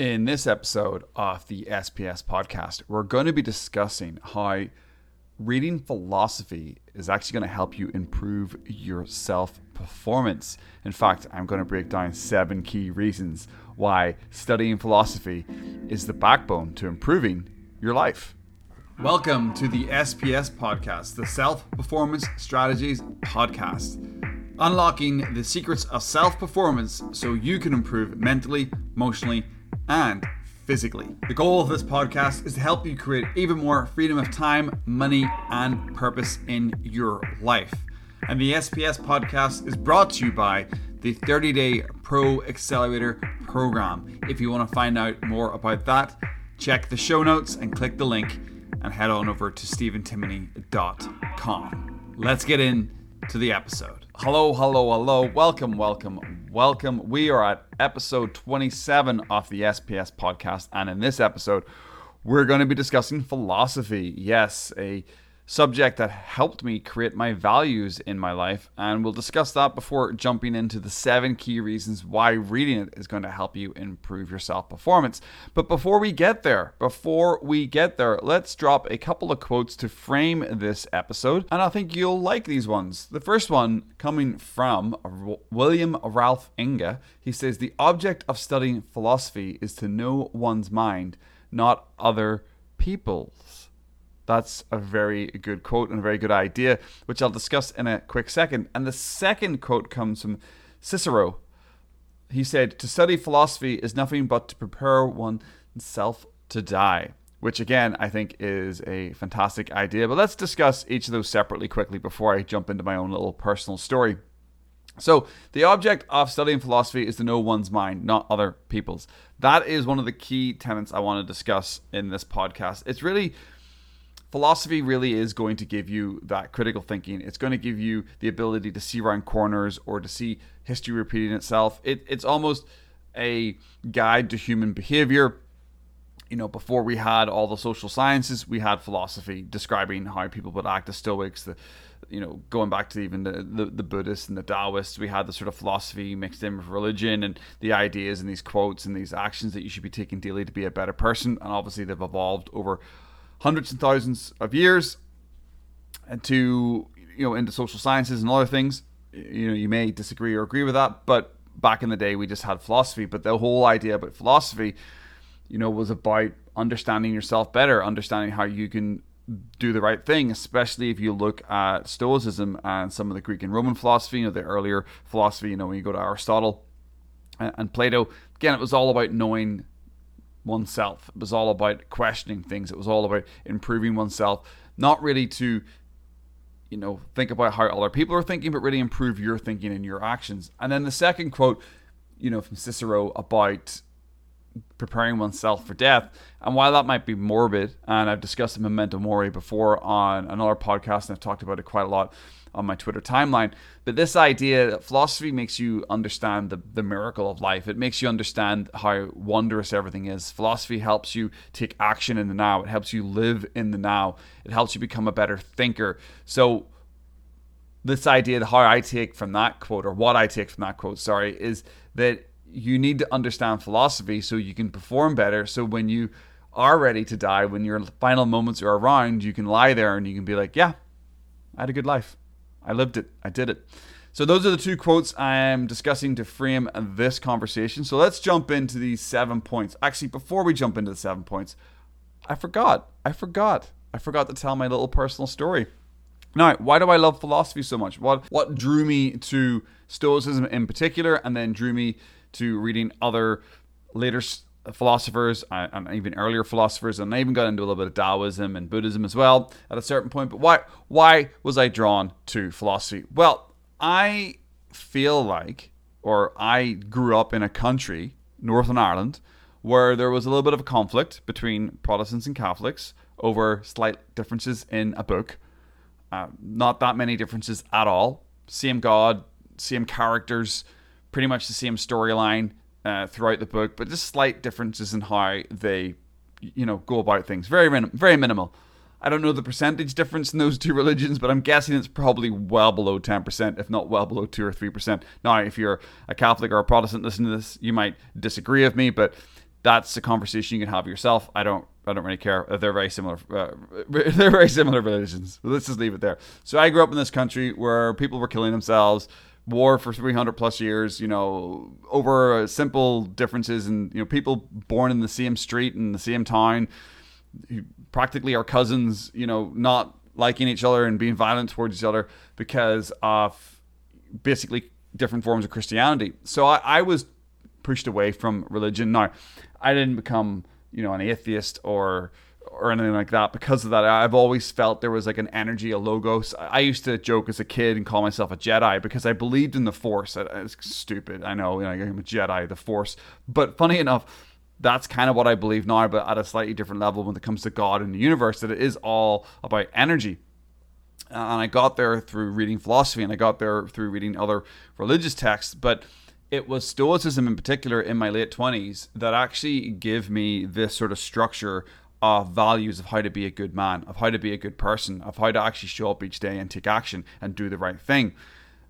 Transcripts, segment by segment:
In this episode of the SPS podcast, we're going to be discussing how reading philosophy is actually going to help you improve your self performance. In fact, I'm going to break down seven key reasons why studying philosophy is the backbone to improving your life. Welcome to the SPS podcast, the Self Performance Strategies podcast. Unlocking the secrets of self performance so you can improve mentally, emotionally, and physically. The goal of this podcast is to help you create even more freedom of time, money, and purpose in your life. And the SPS podcast is brought to you by the 30 Day Pro Accelerator Program. If you want to find out more about that, check the show notes and click the link and head on over to stephentimoney.com. Let's get in to the episode. Hello, hello, hello. Welcome, welcome, welcome. We are at episode 27 of the SPS podcast, and in this episode, we're going to be discussing philosophy. Yes, a subject that helped me create my values in my life. And we'll discuss that before jumping into the seven key reasons why reading it is going to help you improve your self performance. But before we get there, before we get there, let's drop a couple of quotes to frame this episode. And I think you'll like these ones. The first one coming from William Ralph Inge. He says, The object of studying philosophy is to know one's mind, not other people's. That's a very good quote and a very good idea, which I'll discuss in a quick second. And the second quote comes from Cicero. He said, To study philosophy is nothing but to prepare oneself to die, which again, I think is a fantastic idea. But let's discuss each of those separately quickly before I jump into my own little personal story. So, the object of studying philosophy is to know one's mind, not other people's. That is one of the key tenets I want to discuss in this podcast. It's really philosophy really is going to give you that critical thinking. It's going to give you the ability to see around corners or to see history repeating itself. It, it's almost a guide to human behavior. You know, before we had all the social sciences, we had philosophy describing how people would act. The Stoics, the you know, going back to even the, the, the Buddhists and the Taoists, we had the sort of philosophy mixed in with religion and the ideas and these quotes and these actions that you should be taking daily to be a better person. And obviously, they've evolved over hundreds and thousands of years and to you know into social sciences and other things you know you may disagree or agree with that but back in the day we just had philosophy. But the whole idea about philosophy you know was about understanding yourself better understanding how you can do the right thing especially if you look at stoicism and some of the greek and roman philosophy you know the earlier philosophy you know when you go to aristotle and plato. Again it was all about knowing oneself. It was all about questioning things. It was all about improving oneself, not really to, you know, think about how other people are thinking, but really improve your thinking and your actions. And then the second quote, you know, from Cicero about preparing oneself for death. And while that might be morbid, and I've discussed the memento mori before on another podcast, and I've talked about it quite a lot on my Twitter timeline. But this idea that philosophy makes you understand the, the miracle of life. It makes you understand how wondrous everything is. Philosophy helps you take action in the now. It helps you live in the now. It helps you become a better thinker. So this idea how I take from that quote, or what I take from that quote, sorry, is that you need to understand philosophy so you can perform better. So when you are ready to die, when your final moments are around, you can lie there and you can be like, yeah, I had a good life. I lived it. I did it. So those are the two quotes I'm discussing to frame this conversation. So let's jump into these seven points. Actually, before we jump into the seven points, I forgot. I forgot. I forgot to tell my little personal story. Now, why do I love philosophy so much? What what drew me to Stoicism in particular, and then drew me to reading other later philosophers and even earlier philosophers, and I even got into a little bit of Taoism and Buddhism as well at a certain point. But why why was I drawn to philosophy? Well, I feel like, or I grew up in a country, Northern Ireland, where there was a little bit of a conflict between Protestants and Catholics over slight differences in a book. Uh, not that many differences at all. Same God, same characters, pretty much the same storyline uh, throughout the book, but just slight differences in how they, you know, go about things. Very very minimal. I don't know the percentage difference in those two religions, but I'm guessing it's probably well below 10%, if not well below 2 or 3%. Now, if you're a Catholic or a Protestant listening to this, you might disagree with me, but that's a conversation you can have yourself. I don't I don't really care. They're very similar. Uh, they're very similar religions. Let's just leave it there. So I grew up in this country where people were killing themselves, war for 300 plus years. You know, over simple differences, and you know, people born in the same street in the same town, who practically are cousins. You know, not liking each other and being violent towards each other because of basically different forms of Christianity. So I, I was pushed away from religion. Now, I didn't become you know an atheist or or anything like that because of that. I've always felt there was like an energy a logos. I used to joke as a kid and call myself a jedi because i believed in the force. It's stupid. I know you know i'm a jedi the force. But funny enough that's kind of what i believe now but at a slightly different level when it comes to god and the universe that it is all about energy. Uh, and i got there through reading philosophy and i got there through reading other religious texts but it was Stoicism in particular in my late 20s that actually gave me this sort of structure of values of how to be a good man, of how to be a good person, of how to actually show up each day and take action and do the right thing.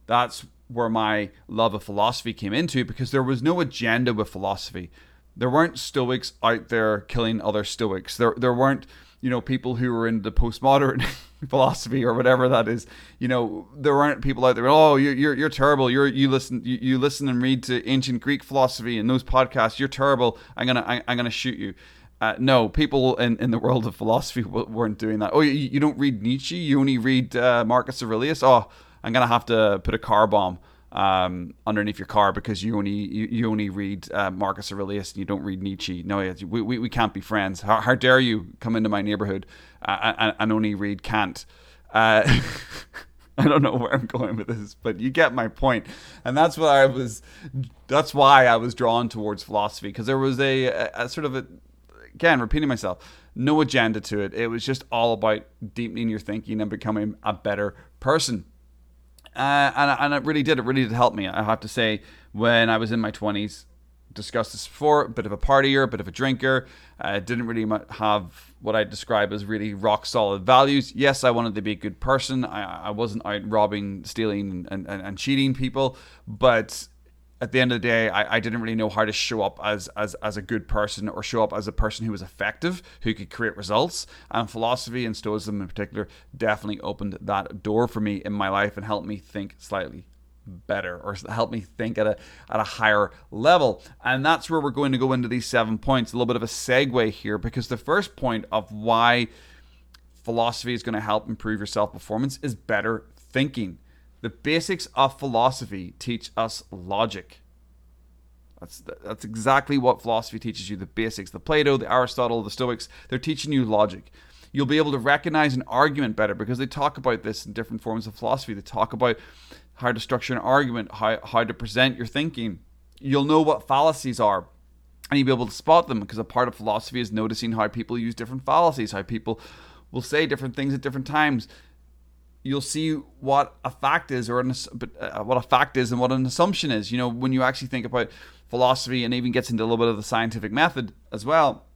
That's where my love of philosophy came into because there was no agenda with philosophy. There weren't Stoics out there killing other Stoics. There, there weren't you know people who were in the postmodern philosophy or whatever that is you know there weren't people out there oh you're you're, you're terrible you're you listen you, you listen and read to ancient greek philosophy and those podcasts you're terrible i'm gonna I, i'm gonna shoot you uh, no, people in, in the world of philosophy weren't doing that. Oh, you, you don't read Nietzsche? You only read uh, Marcus Aurelius? Oh, I'm gonna have to put a car bomb um, underneath your car because you only you, you only read uh, Marcus Aurelius and you don't read Nietzsche. No, we, we, we can't be friends. How, how dare you come into my neighborhood uh, and, and, only read Kant? Uh, I don't know where I'm going with this, but you get my point. And that's why I was. That's why I was drawn towards philosophy because there was a, a, a sort of a again repeating myself. No agenda to it. It was just all about deepening your thinking and becoming a better person. Uh, and, and it really did. It really did help me. I have to say, when I was in my 20s, discussed this before, a bit of a partier, a bit of a drinker. I uh, didn't really have what I describe as really rock solid values. Yes, I wanted to be a good person. I, I wasn't out robbing, stealing, and, and, and cheating people, but at the end of the day, I, I didn't really know how to show up as, as as a good person or show up as a person who was effective, who could create results. And philosophy and Stoicism in particular definitely opened that door for me in my life and helped me think slightly better or help me think at a at a higher level. And that's where we're going to go into these seven points. A little bit of a segue here because the first point of why philosophy is going to help improve your self performance is better thinking. The basics of philosophy teach us logic. That's that's exactly what philosophy teaches you. The basics. The Plato, the Aristotle, the Stoics, they're teaching you logic. You'll be able to recognize an argument better because they talk about this in different forms of philosophy. They talk about how to structure an argument, how, how to present your thinking. You'll know what fallacies are and you'll be able to spot them because a part of philosophy is noticing how people use different fallacies, how people will say different things at different times you'll see what a fact is or an, uh, what a fact is and what an assumption is. You know, when you actually think about philosophy and even gets into a little bit of the scientific method as well,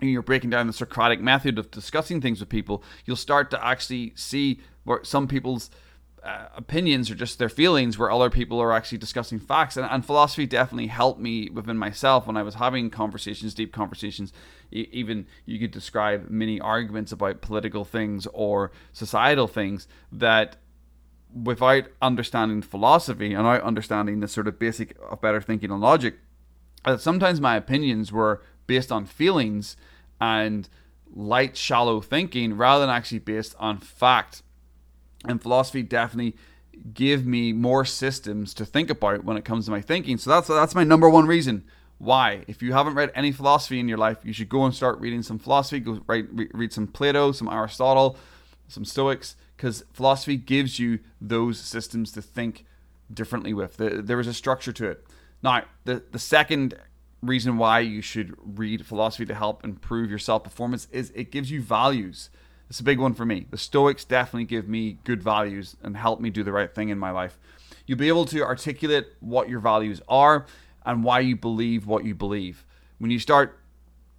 and you're breaking down the Socratic method of discussing things with people, you'll start to actually see where some people's uh, opinions or just their feelings where other people are actually discussing facts. And, and, philosophy definitely helped me within myself when i was having conversations deep conversations. Even you could describe many arguments about political things or societal things that without understanding philosophy and without understanding the sort of basic of better thinking and logic uh, sometimes my opinions were based on feelings and light shallow thinking rather than actually based on fact and philosophy definitely give me more systems to think about when it comes to my thinking. So that's that's my number one reason why. If you haven't read any philosophy in your life, you should go and start reading some philosophy. Go write, read some Plato, some Aristotle, some Stoics, because philosophy gives you those systems to think differently with. There is a structure to it. Now, the the second reason why you should read philosophy to help improve your self performance is it gives you values. It's a big one for me. The Stoics definitely give me good values and help me do the right thing in my life. You'll be able to articulate what your values are and why you believe what you believe. When you start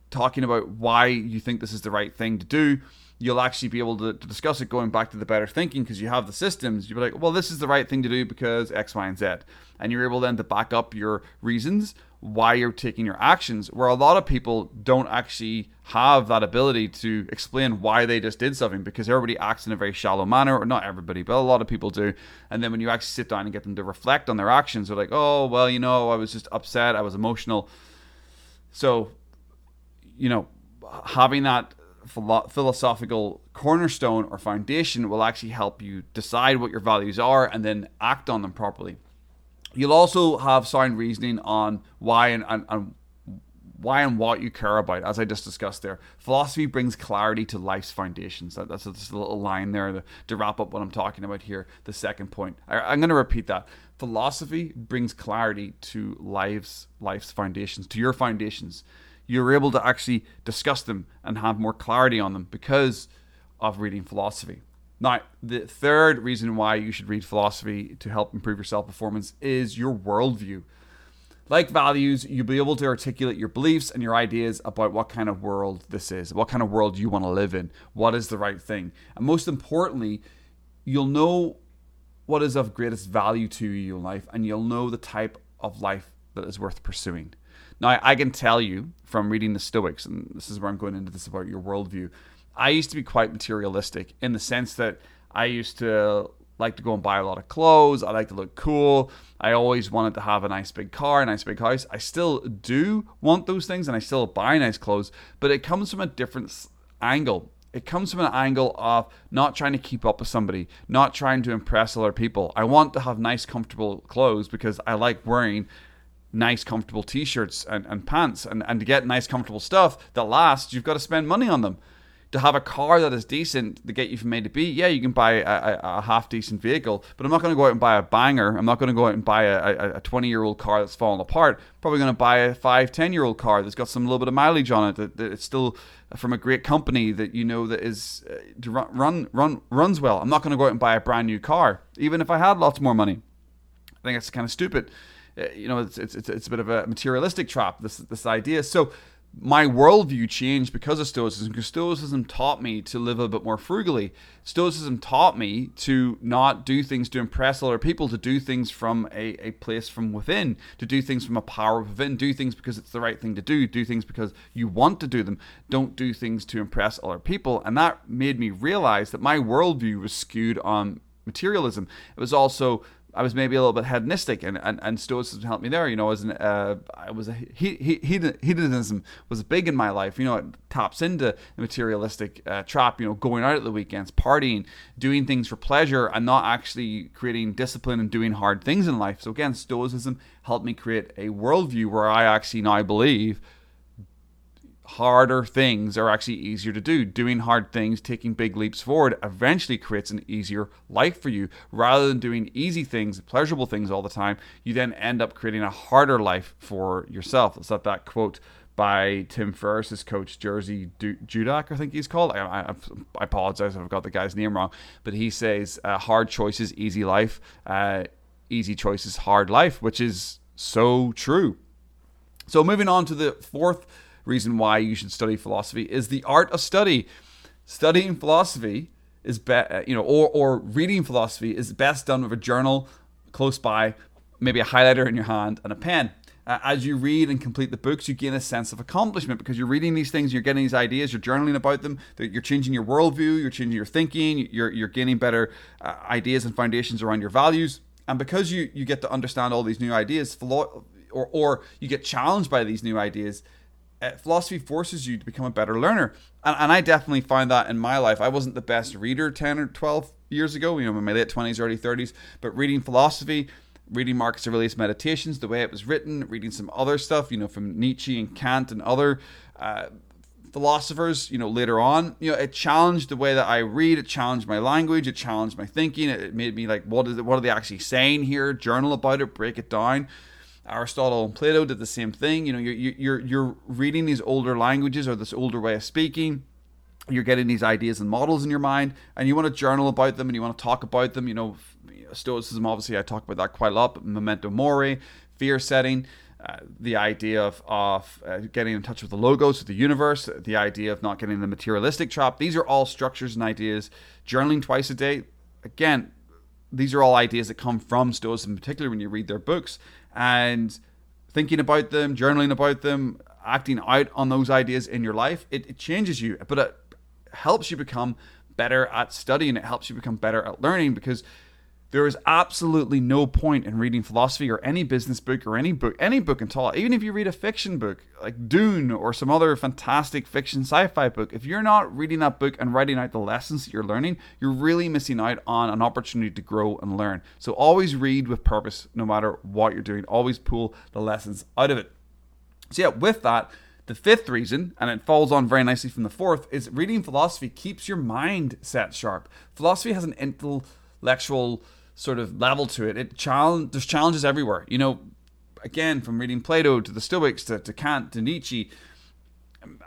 talking about why you think this is the right thing to do, you'll actually be able to, to discuss it going back to the better thinking because you have the systems. You'll be like, well, this is the right thing to do because X, Y, and Z. And you're able then to back up your reasons why you're taking your actions, where a lot of people don't actually have that ability to explain why they just did something because everybody acts in a very shallow manner, or not everybody, but a lot of people do. And then when you actually sit down and get them to reflect on their actions, they're like, oh, well, you know, I was just upset, I was emotional. So, you know, having that philosophical cornerstone or foundation will actually help you decide what your values are and then act on them properly. You'll also have sound reasoning on why and, and, and why and what you care about, as I just discussed there. Philosophy brings clarity to life's foundations. That, that's just a little line there to, to, wrap up what I'm talking about here. The second point. I, I'm going to repeat that. Philosophy brings clarity to life's life's foundations, to your foundations. You're able to actually discuss them and have more clarity on them because of reading philosophy. Now, the third reason why you should read philosophy to help improve your self performance is your worldview. Like values, you'll be able to articulate your beliefs and your ideas about what kind of world this is, what kind of world you want to live in, what is the right thing. And most importantly, you'll know what is of greatest value to you in life, and you'll know the type of life that is worth pursuing. Now, I can tell you from reading the Stoics, and this is where I'm going into this about your worldview. I used to be quite materialistic in the sense that I used to like to go and buy a lot of clothes. I like to look cool. I always wanted to have a nice big car, a nice big house. I still do want those things and I still buy nice clothes, but it comes from a different angle. It comes from an angle of not trying to keep up with somebody, not trying to impress other people. I want to have nice, comfortable clothes because I like wearing nice, comfortable t shirts and, and pants. And, and to get nice, comfortable stuff that lasts, you've got to spend money on them to have a car that is decent to get you from A to B, yeah, you can buy a, a, a half decent vehicle, but I'm not going to go out and buy a banger. I'm not going to go out and buy a, a 20 year old car that's falling apart. Probably going to buy a 5, 10 year old car that's got some little bit of mileage on it, that, that it's still from a great company that you know that is uh, run, run, run runs well. I'm not going to go out and buy a brand new car, even if I had lots more money. I think it's kind of stupid. Uh, you know, it's, it's, it's a bit of a materialistic trap, this, this idea. So, my worldview changed because of Stoicism, because Stoicism taught me to live a bit more frugally. Stoicism taught me to not do things to impress other people, to do things from a, a place from within, to do things from a power within, do things because it's the right thing to do, do things because you want to do them. Don't do things to impress other people. And that made me realize that my worldview was skewed on materialism. It was also I was maybe a little bit hedonistic, and, and, and Stoicism helped me there. You know, as an uh, I was a he, he, hedonism was big in my life. You know, it taps into the materialistic uh, trap. You know, going out at the weekends, partying, doing things for pleasure, and not actually creating discipline and doing hard things in life. So again, Stoicism helped me create a worldview where I actually now believe harder things are actually easier to do. Doing hard things, taking big leaps forward, eventually creates an easier life for you. Rather than doing easy things, pleasurable things all the time, you then end up creating a harder life for yourself. It's that that quote by Tim Ferriss's coach, Jerzy Dudek, I think he's called. I, I, I, apologize if I've got the guy's name wrong, but he says, uh, hard choices, easy life, uh, easy choices, hard life, which is so true. So moving on to the fourth reason why you should study philosophy is the art of study. Studying philosophy is be, uh, you know, or or reading philosophy is best done with a journal close by, maybe a highlighter in your hand and a pen. Uh, as you read and complete the books, you gain a sense of accomplishment because you're reading these things, you're getting these ideas, you're journaling about them, you're changing your worldview, you're changing your thinking, you're, you're gaining better uh, ideas and foundations around your values. And because you, you get to understand all these new ideas, or, or you get challenged by these new ideas, philosophy forces you to become a better learner. And, and I definitely find that in my life. I wasn't the best reader 10 or 12 years ago, you know, in my late 20s, early 30s, but reading philosophy, reading Marcus Aurelius Meditations, the way it was written, reading some other stuff, you know, from Nietzsche and Kant and other uh, philosophers, you know, later on, you know, it challenged the way that I read, it challenged my language, it challenged my thinking, it made me like, what is it, what are they actually saying here? Journal about it, break it down. Aristotle and Plato did the same thing. You know, you're you're you're reading these older languages or this older way of speaking. You're getting these ideas and models in your mind, and you want to journal about them and you want to talk about them. You know, Stoicism, obviously, I talk about that quite a lot. Memento mori, fear setting, uh, the idea of, of uh, getting in touch with the logos of the universe, the idea of not getting the materialistic trap. These are all structures and ideas. Journaling twice a day, again, these are all ideas that come from Stoicism, particularly when you read their books. And thinking about them, journaling about them, acting out on those ideas in your life, it, it changes you, but it helps you become better at studying. It helps you become better at learning because there is absolutely no point in reading philosophy or any business book or any book, any book at all. Even if you read a fiction book like Dune or some other fantastic fiction sci-fi book, if you're not reading that book and writing out the lessons that you're learning, you're really missing out on an opportunity to grow and learn. So always read with purpose, no matter what you're doing. Always pull the lessons out of it. So yeah, with that. The fifth reason, and it falls on very nicely from the fourth, is reading philosophy keeps your mind set sharp. Philosophy has an intellectual sort of level to it. It challenge there's challenges everywhere. You know, again from reading Plato to the Stoics to, to Kant to Nietzsche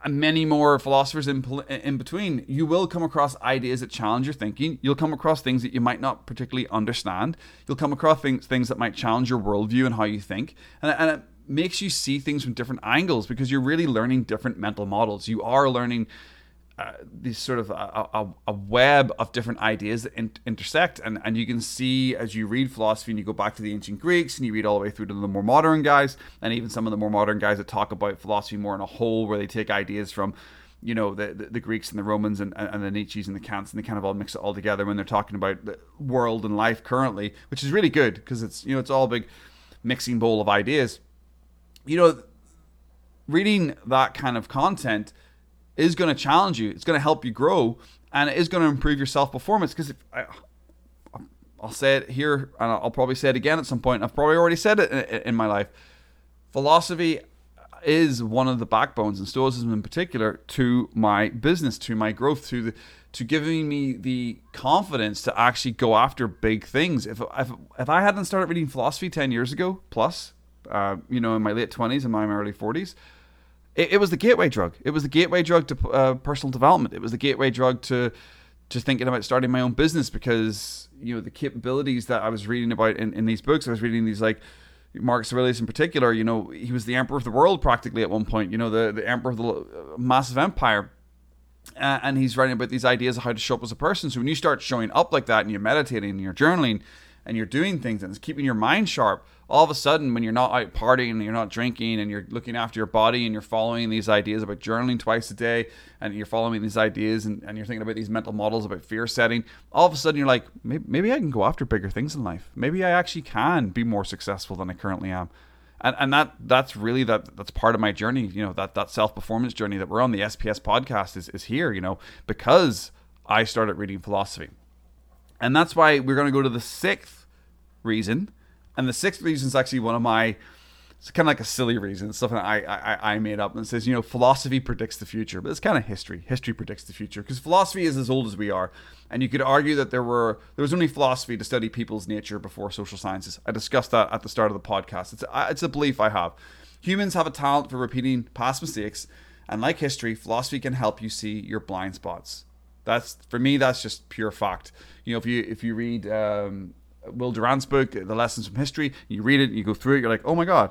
and many more philosophers in, in between, you will come across ideas that challenge your thinking. You'll come across things that you might not particularly understand. You'll come across things, things that might challenge your worldview and how you think. And, and it makes you see things from different angles because you're really learning different mental models. You are learning uh, these sort of a, a, a, web of different ideas that in, intersect. And, and you can see as you read philosophy and you go back to the ancient greeks and you read all the way through to the more modern guys and even some of the more modern guys that talk about philosophy more in a whole where they take ideas from you know the, the, the greeks and the romans and, and the nietzsche's and the kants and they kind of all mix it all together when they're talking about the world and life currently which is really good because it's you know it's all a big mixing bowl of ideas. You know reading that kind of content is going to challenge you. It's going to help you grow, and it is going to improve your self performance. Because if I, I'll say it here, and I'll probably say it again at some point. I've probably already said it in, in my life. Philosophy is one of the backbones, and Stoicism in particular, to my business, to my growth, to the to giving me the confidence to actually go after big things. If if, if I hadn't started reading philosophy ten years ago plus, uh, you know, in my late twenties and my early forties, it, it, was the gateway drug. It was the gateway drug to uh, personal development. It was the gateway drug to just thinking about starting my own business because you know the capabilities that I was reading about in, in these books. I was reading these like Marcus Aurelius in particular. You know, he was the emperor of the world practically at one point. You know, the the emperor of the uh, massive empire. And he's writing about these ideas of how to show up as a person. So when you start showing up like that and you're meditating and you're journaling and you're doing things and it's keeping your mind sharp, all of a sudden when you're not out partying and you're not drinking and you're looking after your body and you're following these ideas about journaling twice a day and you're following these ideas and, and you're thinking about these mental models about fear setting all of a sudden you're like maybe, maybe i can go after bigger things in life. Maybe i actually can be more successful than i currently am. And, and that that's really that that's part of my journey you know that that self-performance journey that we're on. The sps podcast is, is here you know because i started reading philosophy. And that's why we're going to go to the sixth reason and the sixth reason is actually one of my it's kind of like a silly reason. It's something I, I, I made up and says, you know, philosophy predicts the future, but it's kind of history. History predicts the future because philosophy is as old as we are, and you could argue that there were there was only philosophy to study people's nature before social sciences. I discussed that at the start of the podcast. It's a, it's a belief I have. Humans have a talent for repeating past mistakes, and like history, philosophy can help you see your blind spots. That's for me. That's just pure fact. You know, if you if you read um, Will Durant's book, The Lessons from History. You read it, you go through it, you're like, oh my God,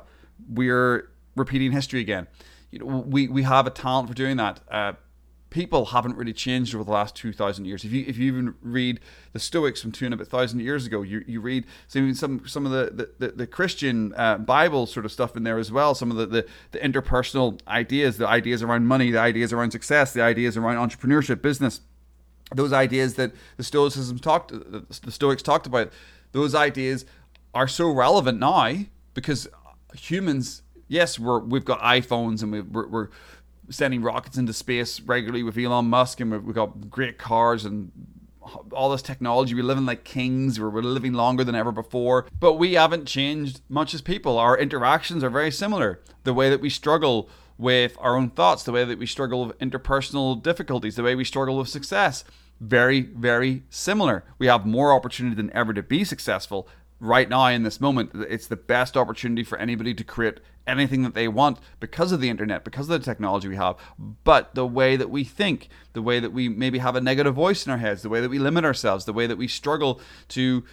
we're repeating history again. You know, we, we have a talent for doing that. Uh, people haven't really changed over the last 2,000 years. If you if you even read the Stoics from two and a bit thousand years ago, you, you read some some, some of the, the, the Christian uh, Bible sort of stuff in there as well, some of the, the, the interpersonal ideas, the ideas around money, the ideas around success, the ideas around entrepreneurship, business, those ideas that the Stoicism talked, the Stoics talked about those ideas are so relevant now because humans, yes, we're we've got iPhones and we, we're, we're sending rockets into space regularly with Elon Musk, and we've, we've got great cars and all this technology. We're living like kings. We're, we're living longer than ever before. But we haven't changed much as people. Our interactions are very similar. The way that we struggle with our own thoughts, the way that we struggle with interpersonal difficulties, the way we struggle with success, very, very similar. We have more opportunity than ever to be successful right now in this moment. It's the best opportunity for anybody to create anything that they want because of the internet, because of the technology we have. But the way that we think, the way that we maybe have a negative voice in our heads, the way that we limit ourselves, the way that we struggle to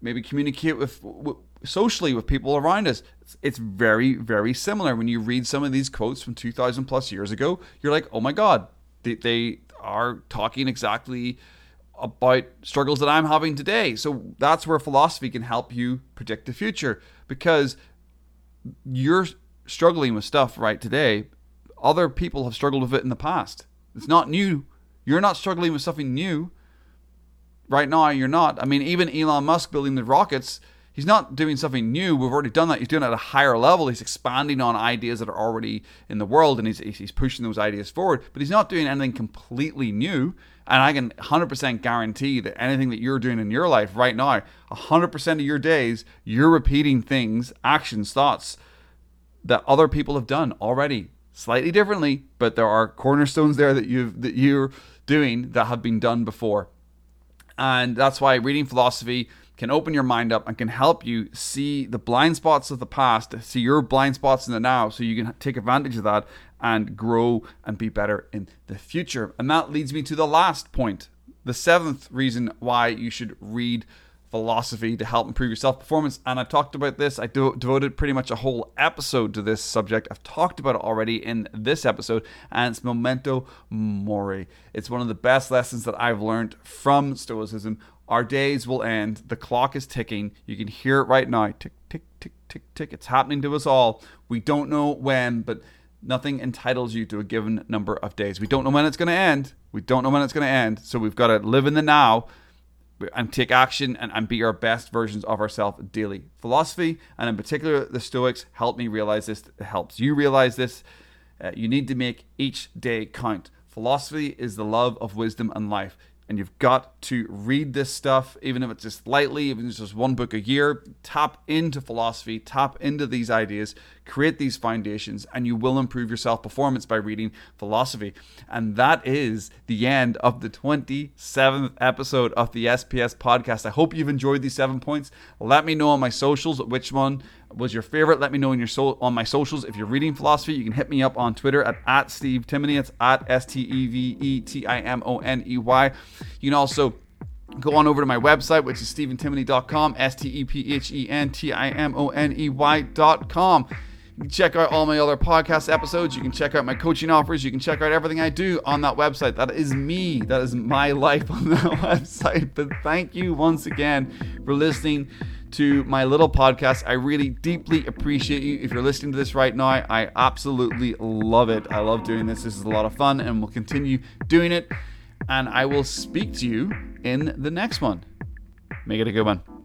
maybe communicate with, with socially with people around us. It's, very, very similar. When you read some of these quotes from 2,000 plus years ago, you're like, oh my God, they, they are talking exactly about struggles that I'm having today. So that's where philosophy can help you predict the future because you're struggling with stuff right today, other people have struggled with it in the past. It's not new. You're not struggling with something new. Right now, you're not. I mean, even Elon Musk building the rockets, he's not doing something new. We've already done that. He's doing it at a higher level. He's expanding on ideas that are already in the world and he's, he's pushing those ideas forward. But he's not doing anything completely new. And I can 100% guarantee that anything that you're doing in your life right now, 100% of your days, you're repeating things, actions, thoughts that other people have done already slightly differently, but there are cornerstones there that you've that you're doing that have been done before. And that's why reading philosophy can open your mind up and can help you see the blind spots of the past, see your blind spots in the now, so you can take advantage of that and grow and be better in the future. And that leads me to the last point, the seventh reason why you should read philosophy to help improve your self performance. And I've talked about this. I do, devoted pretty much a whole episode to this subject. I've talked about it already in this episode, and it's memento mori. It's one of the best lessons that I've learned from Stoicism. Our days will end. The clock is ticking. You can hear it right now. Tick, tick, tick, tick, tick. It's happening to us all. We don't know when, but nothing entitles you to a given number of days. We don't know when it's going to end. We don't know when it's going to end. So we've got to live in the now and take action and, and be our best versions of ourselves daily. Philosophy, and in particular the Stoics, help me realize this. It helps you realize this. Uh, you need to make each day count. Philosophy is the love of wisdom and life and you've got to read this stuff, even if it's just lightly, even if it's just one book a year. Tap into philosophy, tap into these ideas, create these foundations, and you will improve your self performance by reading philosophy. And that is the end of the 27th episode of the SPS podcast. I hope you've enjoyed these seven points. Let me know on my socials which one was your favorite. Let me know in your so- on my socials. If you're reading philosophy, you can hit me up on Twitter at, at Steve Timoney. It's at S T E V E T I M O N E Y. You can also go on over to my website, which is stephentimoney.com, S T E P H E N T I M O N E Y.com. You can check out all my other podcast episodes. You can check out my coaching offers. You can check out everything I do on that website. That is me. That is my life on that website. But thank you once again for listening to my little podcast. I really deeply appreciate you. If you're listening to this right now, I absolutely love it. I love doing this. This is a lot of fun and we'll continue doing it. And I will speak to you in the next one. Make it a good one.